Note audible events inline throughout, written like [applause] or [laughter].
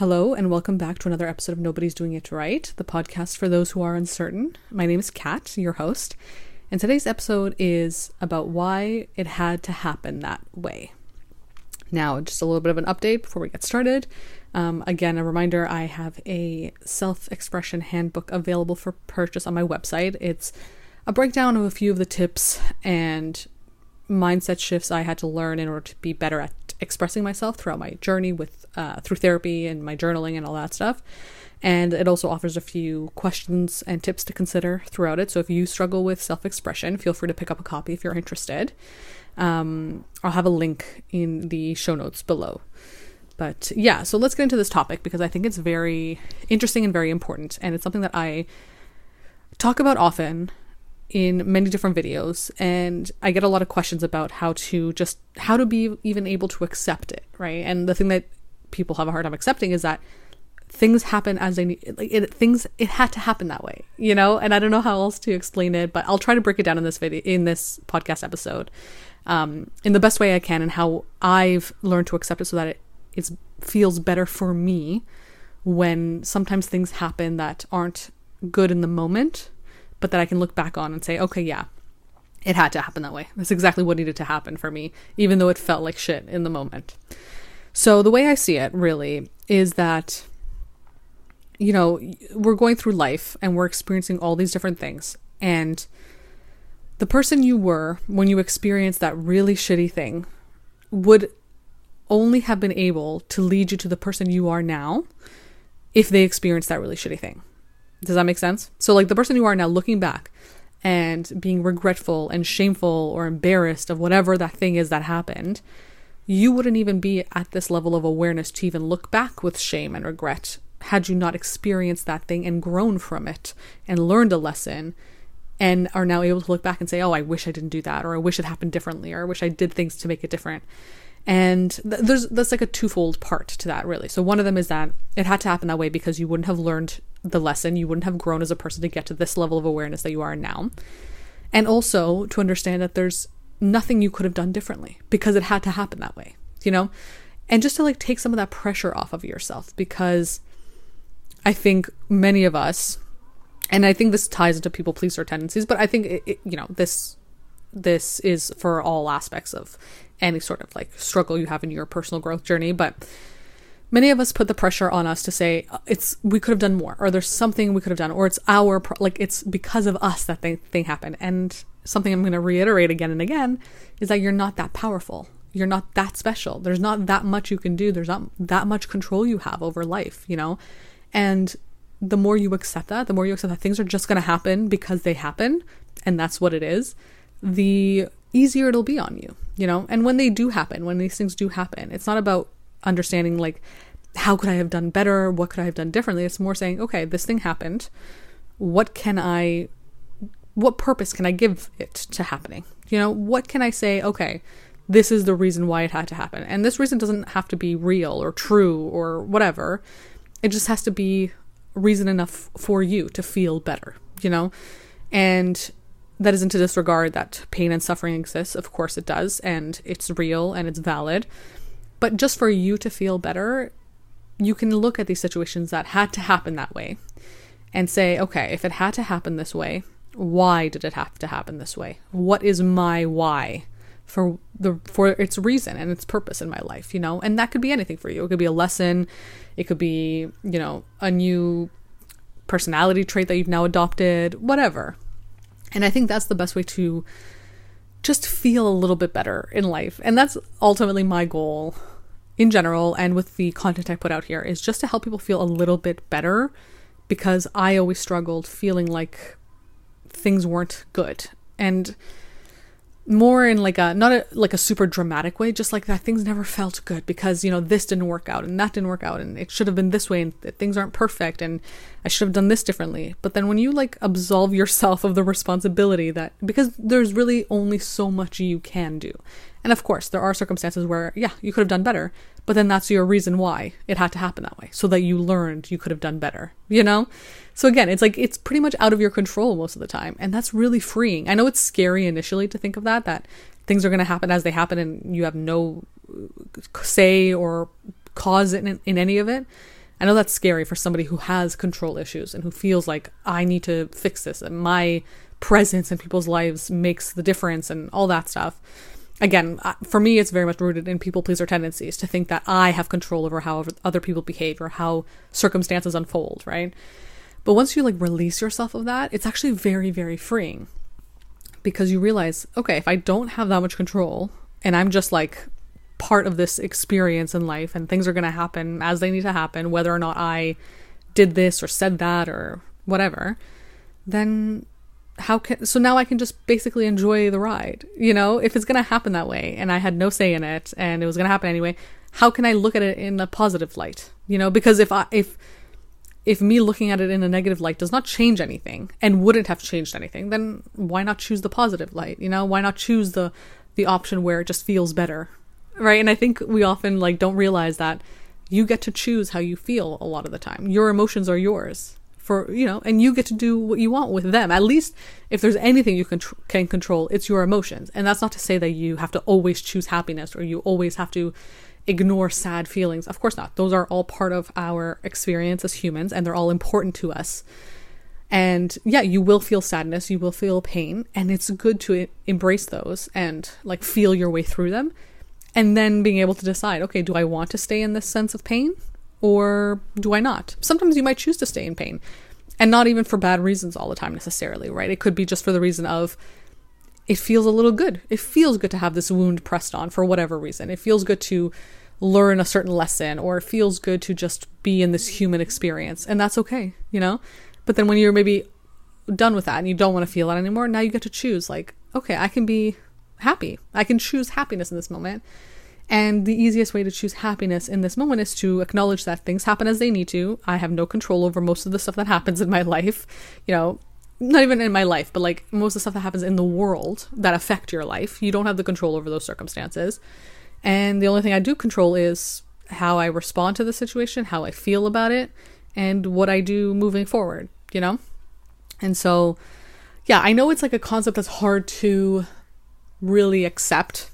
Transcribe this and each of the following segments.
Hello, and welcome back to another episode of Nobody's Doing It Right, the podcast for those who are uncertain. My name is Kat, your host, and today's episode is about why it had to happen that way. Now, just a little bit of an update before we get started. Um, again, a reminder I have a self expression handbook available for purchase on my website. It's a breakdown of a few of the tips and mindset shifts I had to learn in order to be better at expressing myself throughout my journey with uh, through therapy and my journaling and all that stuff. And it also offers a few questions and tips to consider throughout it. So if you struggle with self expression, feel free to pick up a copy if you're interested. Um, I'll have a link in the show notes below. But yeah, so let's get into this topic because I think it's very interesting and very important. And it's something that I talk about often in many different videos and I get a lot of questions about how to just how to be even able to accept it, right? And the thing that people have a hard time accepting is that things happen as they need like it things it had to happen that way you know and i don't know how else to explain it but i'll try to break it down in this video in this podcast episode um, in the best way i can and how i've learned to accept it so that it it feels better for me when sometimes things happen that aren't good in the moment but that I can look back on and say, okay, yeah, it had to happen that way. That's exactly what needed to happen for me, even though it felt like shit in the moment. So the way I see it really is that, you know, we're going through life and we're experiencing all these different things. And the person you were when you experienced that really shitty thing would only have been able to lead you to the person you are now if they experienced that really shitty thing. Does that make sense? So, like the person you are now looking back and being regretful and shameful or embarrassed of whatever that thing is that happened, you wouldn't even be at this level of awareness to even look back with shame and regret had you not experienced that thing and grown from it and learned a lesson and are now able to look back and say, oh, I wish I didn't do that, or I wish it happened differently, or I wish I did things to make it different. And th- there's that's like a twofold part to that, really. So one of them is that it had to happen that way because you wouldn't have learned the lesson, you wouldn't have grown as a person to get to this level of awareness that you are now. And also to understand that there's nothing you could have done differently because it had to happen that way, you know? And just to like take some of that pressure off of yourself because I think many of us, and I think this ties into people pleaser tendencies, but I think it, it, you know this this is for all aspects of any sort of like struggle you have in your personal growth journey. But many of us put the pressure on us to say uh, it's we could have done more, or there's something we could have done, or it's our pro- like it's because of us that thing, thing happened. And something I'm going to reiterate again and again is that you're not that powerful. You're not that special. There's not that much you can do. There's not that much control you have over life, you know? And the more you accept that, the more you accept that things are just going to happen because they happen, and that's what it is, the easier it'll be on you, you know? And when they do happen, when these things do happen, it's not about understanding like how could I have done better? What could I have done differently? It's more saying, okay, this thing happened. What can I what purpose can I give it to happening? You know, what can I say, okay, this is the reason why it had to happen. And this reason doesn't have to be real or true or whatever. It just has to be reason enough for you to feel better, you know? And that isn't to disregard that pain and suffering exists. Of course it does, and it's real and it's valid. But just for you to feel better, you can look at these situations that had to happen that way and say, okay, if it had to happen this way, why did it have to happen this way? What is my why for the for its reason and its purpose in my life, you know? And that could be anything for you. It could be a lesson, it could be, you know, a new personality trait that you've now adopted, whatever. And I think that's the best way to just feel a little bit better in life. And that's ultimately my goal in general and with the content I put out here is just to help people feel a little bit better because I always struggled feeling like things weren't good. And more in like a not a like a super dramatic way just like that things never felt good because you know this didn't work out and that didn't work out and it should have been this way and things aren't perfect and i should have done this differently but then when you like absolve yourself of the responsibility that because there's really only so much you can do and of course there are circumstances where yeah you could have done better but then that's your reason why it had to happen that way so that you learned you could have done better you know? So again it's like it's pretty much out of your control most of the time and that's really freeing. I know it's scary initially to think of that that things are going to happen as they happen and you have no uh, say or cause in, in any of it. I know that's scary for somebody who has control issues and who feels like I need to fix this and my presence in people's lives makes the difference and all that stuff. Again, for me, it's very much rooted in people pleaser tendencies to think that I have control over how other people behave or how circumstances unfold, right? But once you like release yourself of that, it's actually very, very freeing because you realize, okay, if I don't have that much control and I'm just like part of this experience in life and things are going to happen as they need to happen, whether or not I did this or said that or whatever, then how can so now I can just basically enjoy the ride, you know? If it's to happen that way and I had no say in it and it was to happen anyway, how can I look at it in a positive light? You know, because if I if if me looking at it in a negative light does not change anything and wouldn't have changed anything, then why not choose the positive light? You know, why not choose the the option where it just feels better? Right? And I think we often like don't realize that you get to choose how you feel a lot of the time. Your emotions are yours for, you know, and you get to do what you want with them. At least if there's anything you can can control, it's your emotions. And that's not to say that you have to always choose happiness or you always have to ignore sad feelings. Of course not. Those are all part of our experience as humans and they're all important to us. And yeah, you will feel sadness, you will feel pain, and it's good to embrace those and like feel your way through them. And then being able to decide, okay, do I want to stay in this sense of pain or do I not? Sometimes you might choose to stay in pain and not even for bad reasons all the time necessarily, right? It could be just for the reason of it feels a little good. It feels good to have this wound pressed on for whatever reason. It feels good to learn a certain lesson or it feels good to just be in this human experience. And that's okay, you know? But then when you're maybe done with that and you don't want to feel that anymore, now you get to choose like, okay, I can be happy. I can choose happiness in this moment. And the easiest way to choose happiness in this moment is to acknowledge that things happen as they need to. I have no control over most of the stuff that happens in my life. You know, not even in my life, but like most of the stuff that happens in the world that affect your life. You don't have the control over those circumstances. And the only thing I do control is how I respond to the situation, how I feel about it, and what I do moving forward, you know? And so, yeah, I know it's like a concept that's hard to really accept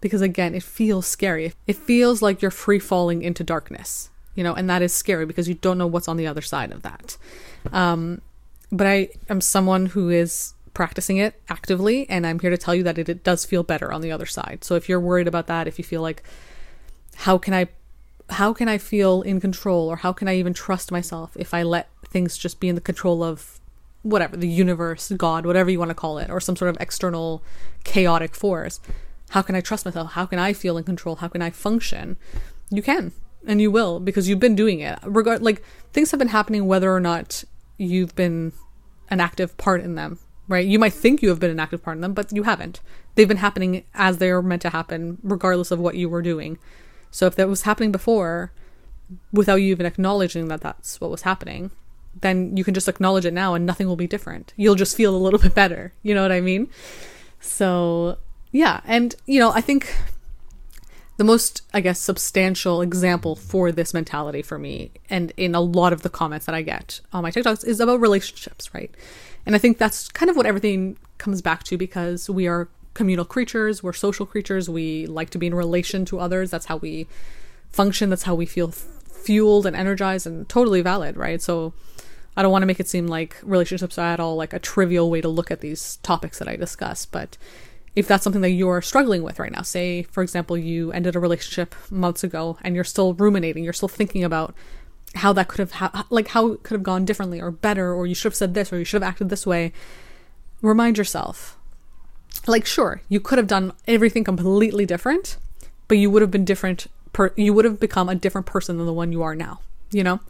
because, again, it feels scary. It feels like you're free falling into darkness, you know, and that is scary because you don't know what's on the other side of that. Um, but I am someone who is practicing it actively and I'm here to tell you that it, it does feel better on the other side. So if you're worried about that, if you feel like how can I how can I feel in control or how can I even trust myself if I let things just be in the control of whatever, the universe, God, whatever you want to call it, or some sort of external chaotic force. How can I trust myself? How can I feel in control? How can I function? You can and you will because you've been doing it. Regard like things have been happening whether or not you've been an active part in them, right? You might think you have been an active part in them, but you haven't. They've been happening as they're meant to happen, regardless of what you were doing. So if that was happening before, without you even acknowledging that that's what was happening, then you can just acknowledge it now and nothing will be different. You'll just feel a little [laughs] bit better. You know what I mean? So, yeah. And, you know, I think the most, I guess, substantial example for this mentality for me, and in a lot of the comments that I get on my TikToks, is about relationships, right? And I think that's kind of what everything comes back to because we are communal creatures, we're social creatures, we like to be in relation to others. That's how we function, that's how we feel f- fueled and energized and totally valid, right? So I don't want to make it seem like relationships are at all like a trivial way to look at these topics that I discuss, but if that's something that you're struggling with right now, say, for example, you ended a relationship months ago and you're still ruminating, you're still thinking about how that could have, ha- like, how it could have gone differently or better, or you should have said this, or you should have acted this way, remind yourself. Like, sure, you could have done everything completely different, but you would have been different, per- you would have become a different person than the one you are now, you know?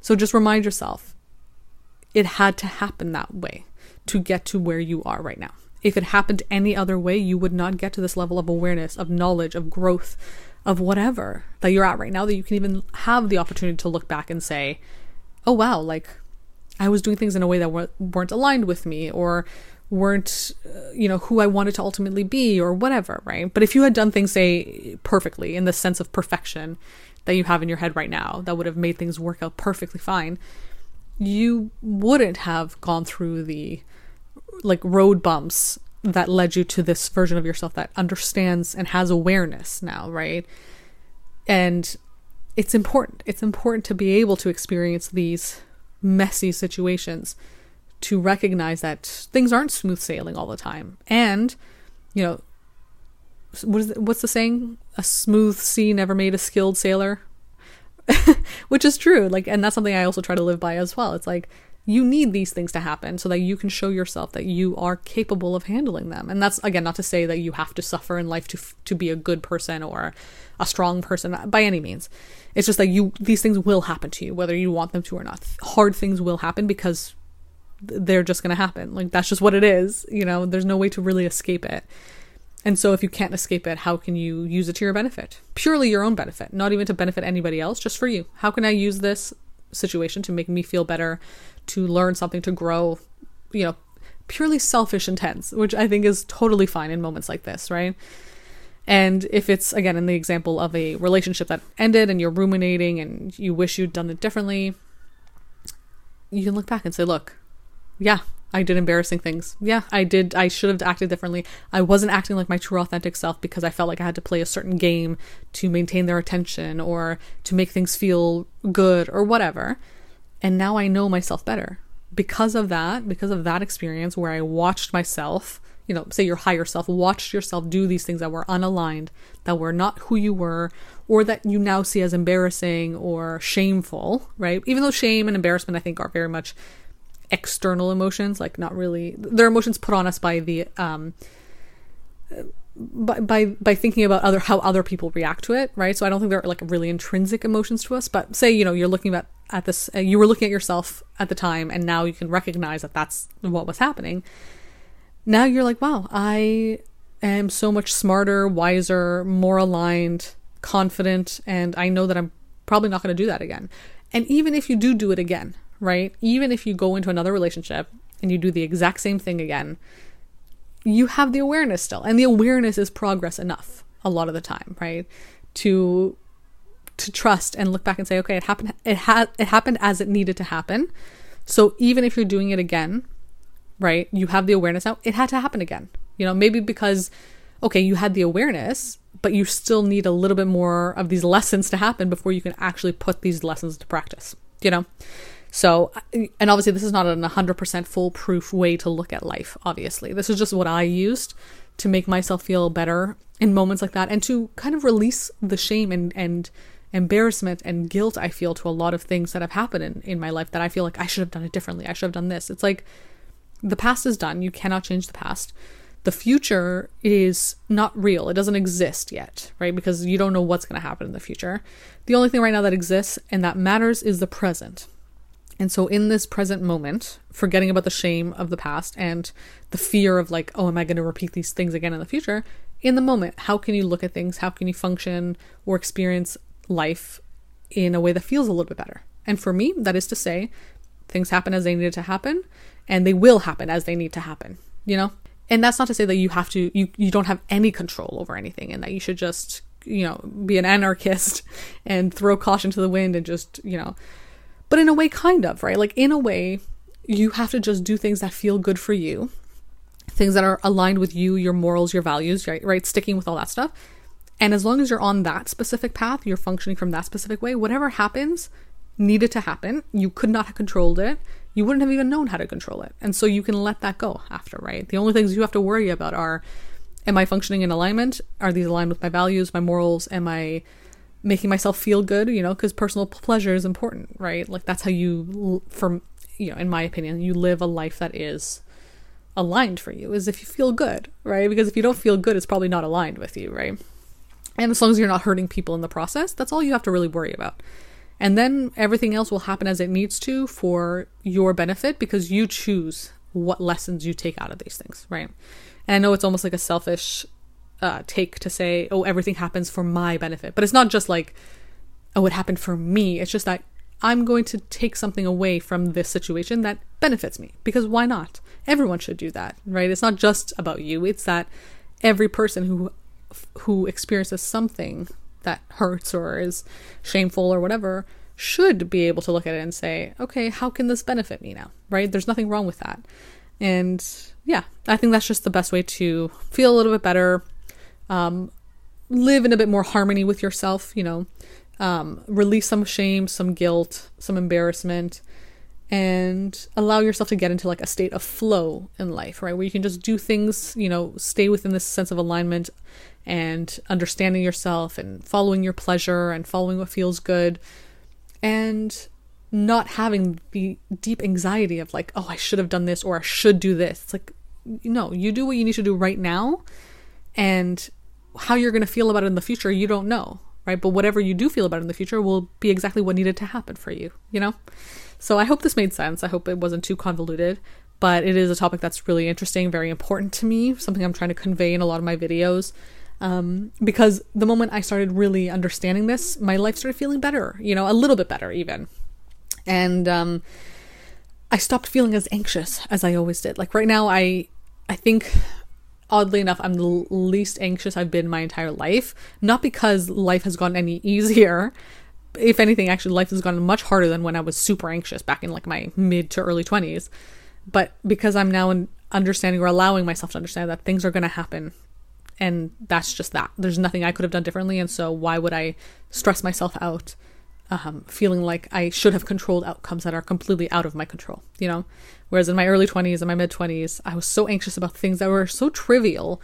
So just remind yourself it had to happen that way to get to where you are right now. If it happened any other way, you would not get to this level of awareness, of knowledge, of growth, of whatever that you're at right now, that you can even have the opportunity to look back and say, oh, wow, like I was doing things in a way that weren't aligned with me or weren't, uh, you know, who I wanted to ultimately be or whatever, right? But if you had done things, say, perfectly in the sense of perfection that you have in your head right now, that would have made things work out perfectly fine, you wouldn't have gone through the like road bumps that led you to this version of yourself that understands and has awareness now, right? And it's important. It's important to be able to experience these messy situations to recognize that things aren't smooth sailing all the time. And, you know, what is what's the saying? A smooth sea never made a skilled sailor. [laughs] Which is true. Like and that's something I also try to live by as well. It's like you need these things to happen so that you can show yourself that you are capable of handling them. And that's again not to say that you have to suffer in life to to be a good person or a strong person uh, by any means. It's just that you these things will happen to you whether you want them to or not. Hard things will happen because they're just going to happen. Like that's just what it is, you know, there's no way to really escape it. And so if you can't escape it, how can you use it to your benefit? Purely your own benefit, not even to benefit anybody else, just for you. How can I use this situation to make me feel better, to learn something, to grow, you know, purely selfish intents, which I think is totally fine in moments like this, right? And if it's, again, in the example of a relationship that ended and you're ruminating and you wish you'd done it differently, you can look back and say, look, yeah, I did embarrassing things. Yeah, I did. I should have acted differently. I wasn't acting like my true authentic self because I felt like I had to play a certain game to maintain their attention or to make things feel good or whatever. And now I know myself better. Because of that, because of that experience where I watched myself, you know, say your higher self, watched yourself do these things that were unaligned, that were not who you were, or that you now see as embarrassing or shameful, right? Even though shame and embarrassment, I think, are very much external emotions, like not really they're emotions put on us by the um by by by thinking about other how other people react to it, right? So I don't think they're like really intrinsic emotions to us. But say you know you're looking at at this, uh, you were looking at yourself at the time, and now you can recognize that that's what was happening. Now you're like, wow, I am so much smarter, wiser, more aligned, confident, and I know that I'm probably not going to do that again. And even if you do do it again, right? Even if you go into another relationship and you do the exact same thing again, you have the awareness still. And the awareness is progress enough a lot of the time, right? To to trust and look back and say, okay, it happened it had it happened as it needed to happen. So even if you're doing it again, right, you have the awareness now, it had to happen again. You know, maybe because okay, you had the awareness, but you still need a little bit more of these lessons to happen before you can actually put these lessons to practice, you know? So, and obviously, this is not an 100% foolproof way to look at life, obviously. This is just what I used to make myself feel better in moments like that and to kind of release the shame and, and embarrassment and guilt I feel to a lot of things that have happened in, in my life that I feel like I should have done it differently. I should have done this. It's like the past is done. You cannot change the past. The future is not real. It doesn't exist yet, right? Because you don't know what's going to happen in the future. The only thing right now that exists and that matters is the present. And so, in this present moment, forgetting about the shame of the past and the fear of, like, oh, am I going to repeat these things again in the future? In the moment, how can you look at things? How can you function or experience life in a way that feels a little bit better? And for me, that is to say, things happen as they needed to happen, and they will happen as they need to happen, you know? And that's not to say that you have to, you, you don't have any control over anything and that you should just, you know, be an anarchist [laughs] and throw caution to the wind and just, you know, but in a way, kind of, right? Like, in a way, you have to just do things that feel good for you, things that are aligned with you, your morals, your values, right? Right? Sticking with all that stuff. And as long as you're on that specific path, you're functioning from that specific way, whatever happens needed to happen. You could not have controlled it. You wouldn't have even known how to control it. And so you can let that go after, right? The only things you have to worry about are am I functioning in alignment? Are these aligned with my values, my morals? Am I making myself feel good, you know, because personal pleasure is important, right? Like that's how you, from you know, in my opinion, you live a life that is aligned for you. Is if you feel good, right? Because if you don't feel good, it's probably not aligned with you, right? And as long as you're not hurting people in the process, that's all you have to really worry about. And then everything else will happen as it needs to for your benefit because you choose what lessons you take out of these things, right? And I know it's almost like a selfish uh, take to say, oh, everything happens for my benefit. But it's not just like, oh, it happened for me. It's just that I'm going to take something away from this situation that benefits me. Because why not? Everyone should do that, right? It's not just about you. It's that every person who who experiences something that hurts or is shameful or whatever should be able to look at it and say, okay, how can this benefit me now? Right? There's nothing wrong with that. And yeah, I think that's just the best way to feel a little bit better, um, live in a bit more harmony with yourself, you know, um, release some shame, some guilt, some embarrassment, and allow yourself to get into like a state of flow in life, right? Where you can just do things, you know, stay within this sense of alignment and understanding yourself and following your pleasure and following what feels good and not having the deep anxiety of like, oh, I should have done this or I should do this. It's like, no, you do what you need to do right now and how you're going to feel about it in the future, you don't know, right? But whatever you do feel about in the future will be exactly what needed to happen for you, you know? So I hope this made sense. I hope it wasn't too convoluted, but it is a topic that's really interesting, very important to me, something I'm trying to convey in a lot of my videos. Um, because the moment I started really understanding this, my life started feeling better, you know, a little bit better even. And um, I stopped feeling as anxious as I always did. Like right now, I I think oddly enough, I'm the least anxious I've been my entire life. Not because life has gotten any easier. If anything, actually, life has gotten much harder than when I was super anxious back in like my mid to early 20s. But because I'm now understanding or allowing myself to understand that things are going to happen. And that's just that. There's nothing I could have done differently. And so why would I stress myself out? Um, feeling like I should have controlled outcomes that are completely out of my control, you know? Whereas in my early 20s and my mid 20s, I was so anxious about things that were so trivial,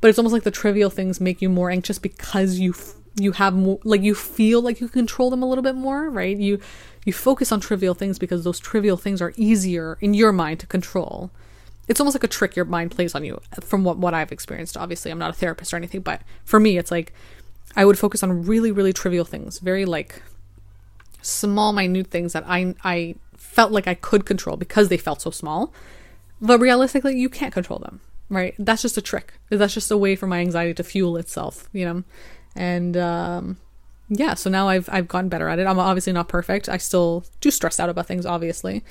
but it's almost like the trivial things make you more anxious because you f- you have more like you feel like you control them a little bit more, right? You you focus on trivial things because those trivial things are easier in your mind to control. It's almost like a trick your mind plays on you from what what I've experienced. Obviously, I'm not a therapist or anything, but for me it's like I would focus on really really trivial things, very like small, minute things that I I felt like I could control because they felt so small. But realistically, you can't control them, right? That's just a trick. That's just a way for my anxiety to fuel itself, you know. And um, yeah, so now I've I've gotten better at it. I'm obviously not perfect. I still do stress out about things, obviously,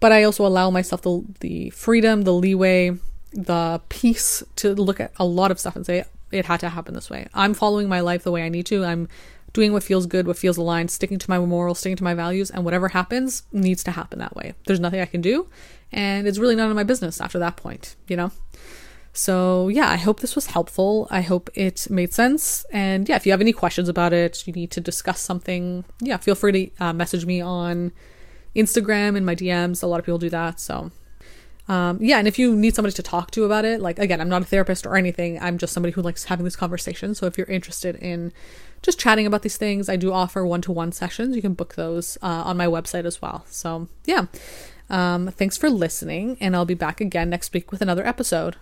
but I also allow myself the the freedom, the leeway, the peace to look at a lot of stuff and say it had to happen this way. I'm following my life the way I need to. I'm doing what feels good, what feels aligned, sticking to my morals, sticking to my values, and whatever happens needs to happen that way. There's nothing I can do, and it's really none of my business after that point, you know? So, yeah, I hope this was helpful. I hope it made sense. And yeah, if you have any questions about it, you need to discuss something, yeah, feel free to uh, message me on Instagram in my DMs. A lot of people do that. So, um, yeah, and if you need somebody to talk to about it, like again, I'm not a therapist or anything. I'm just somebody who likes having this conversation. So if you're interested in just chatting about these things, I do offer one to one sessions. You can book those uh, on my website as well. So yeah, um, thanks for listening, and I'll be back again next week with another episode.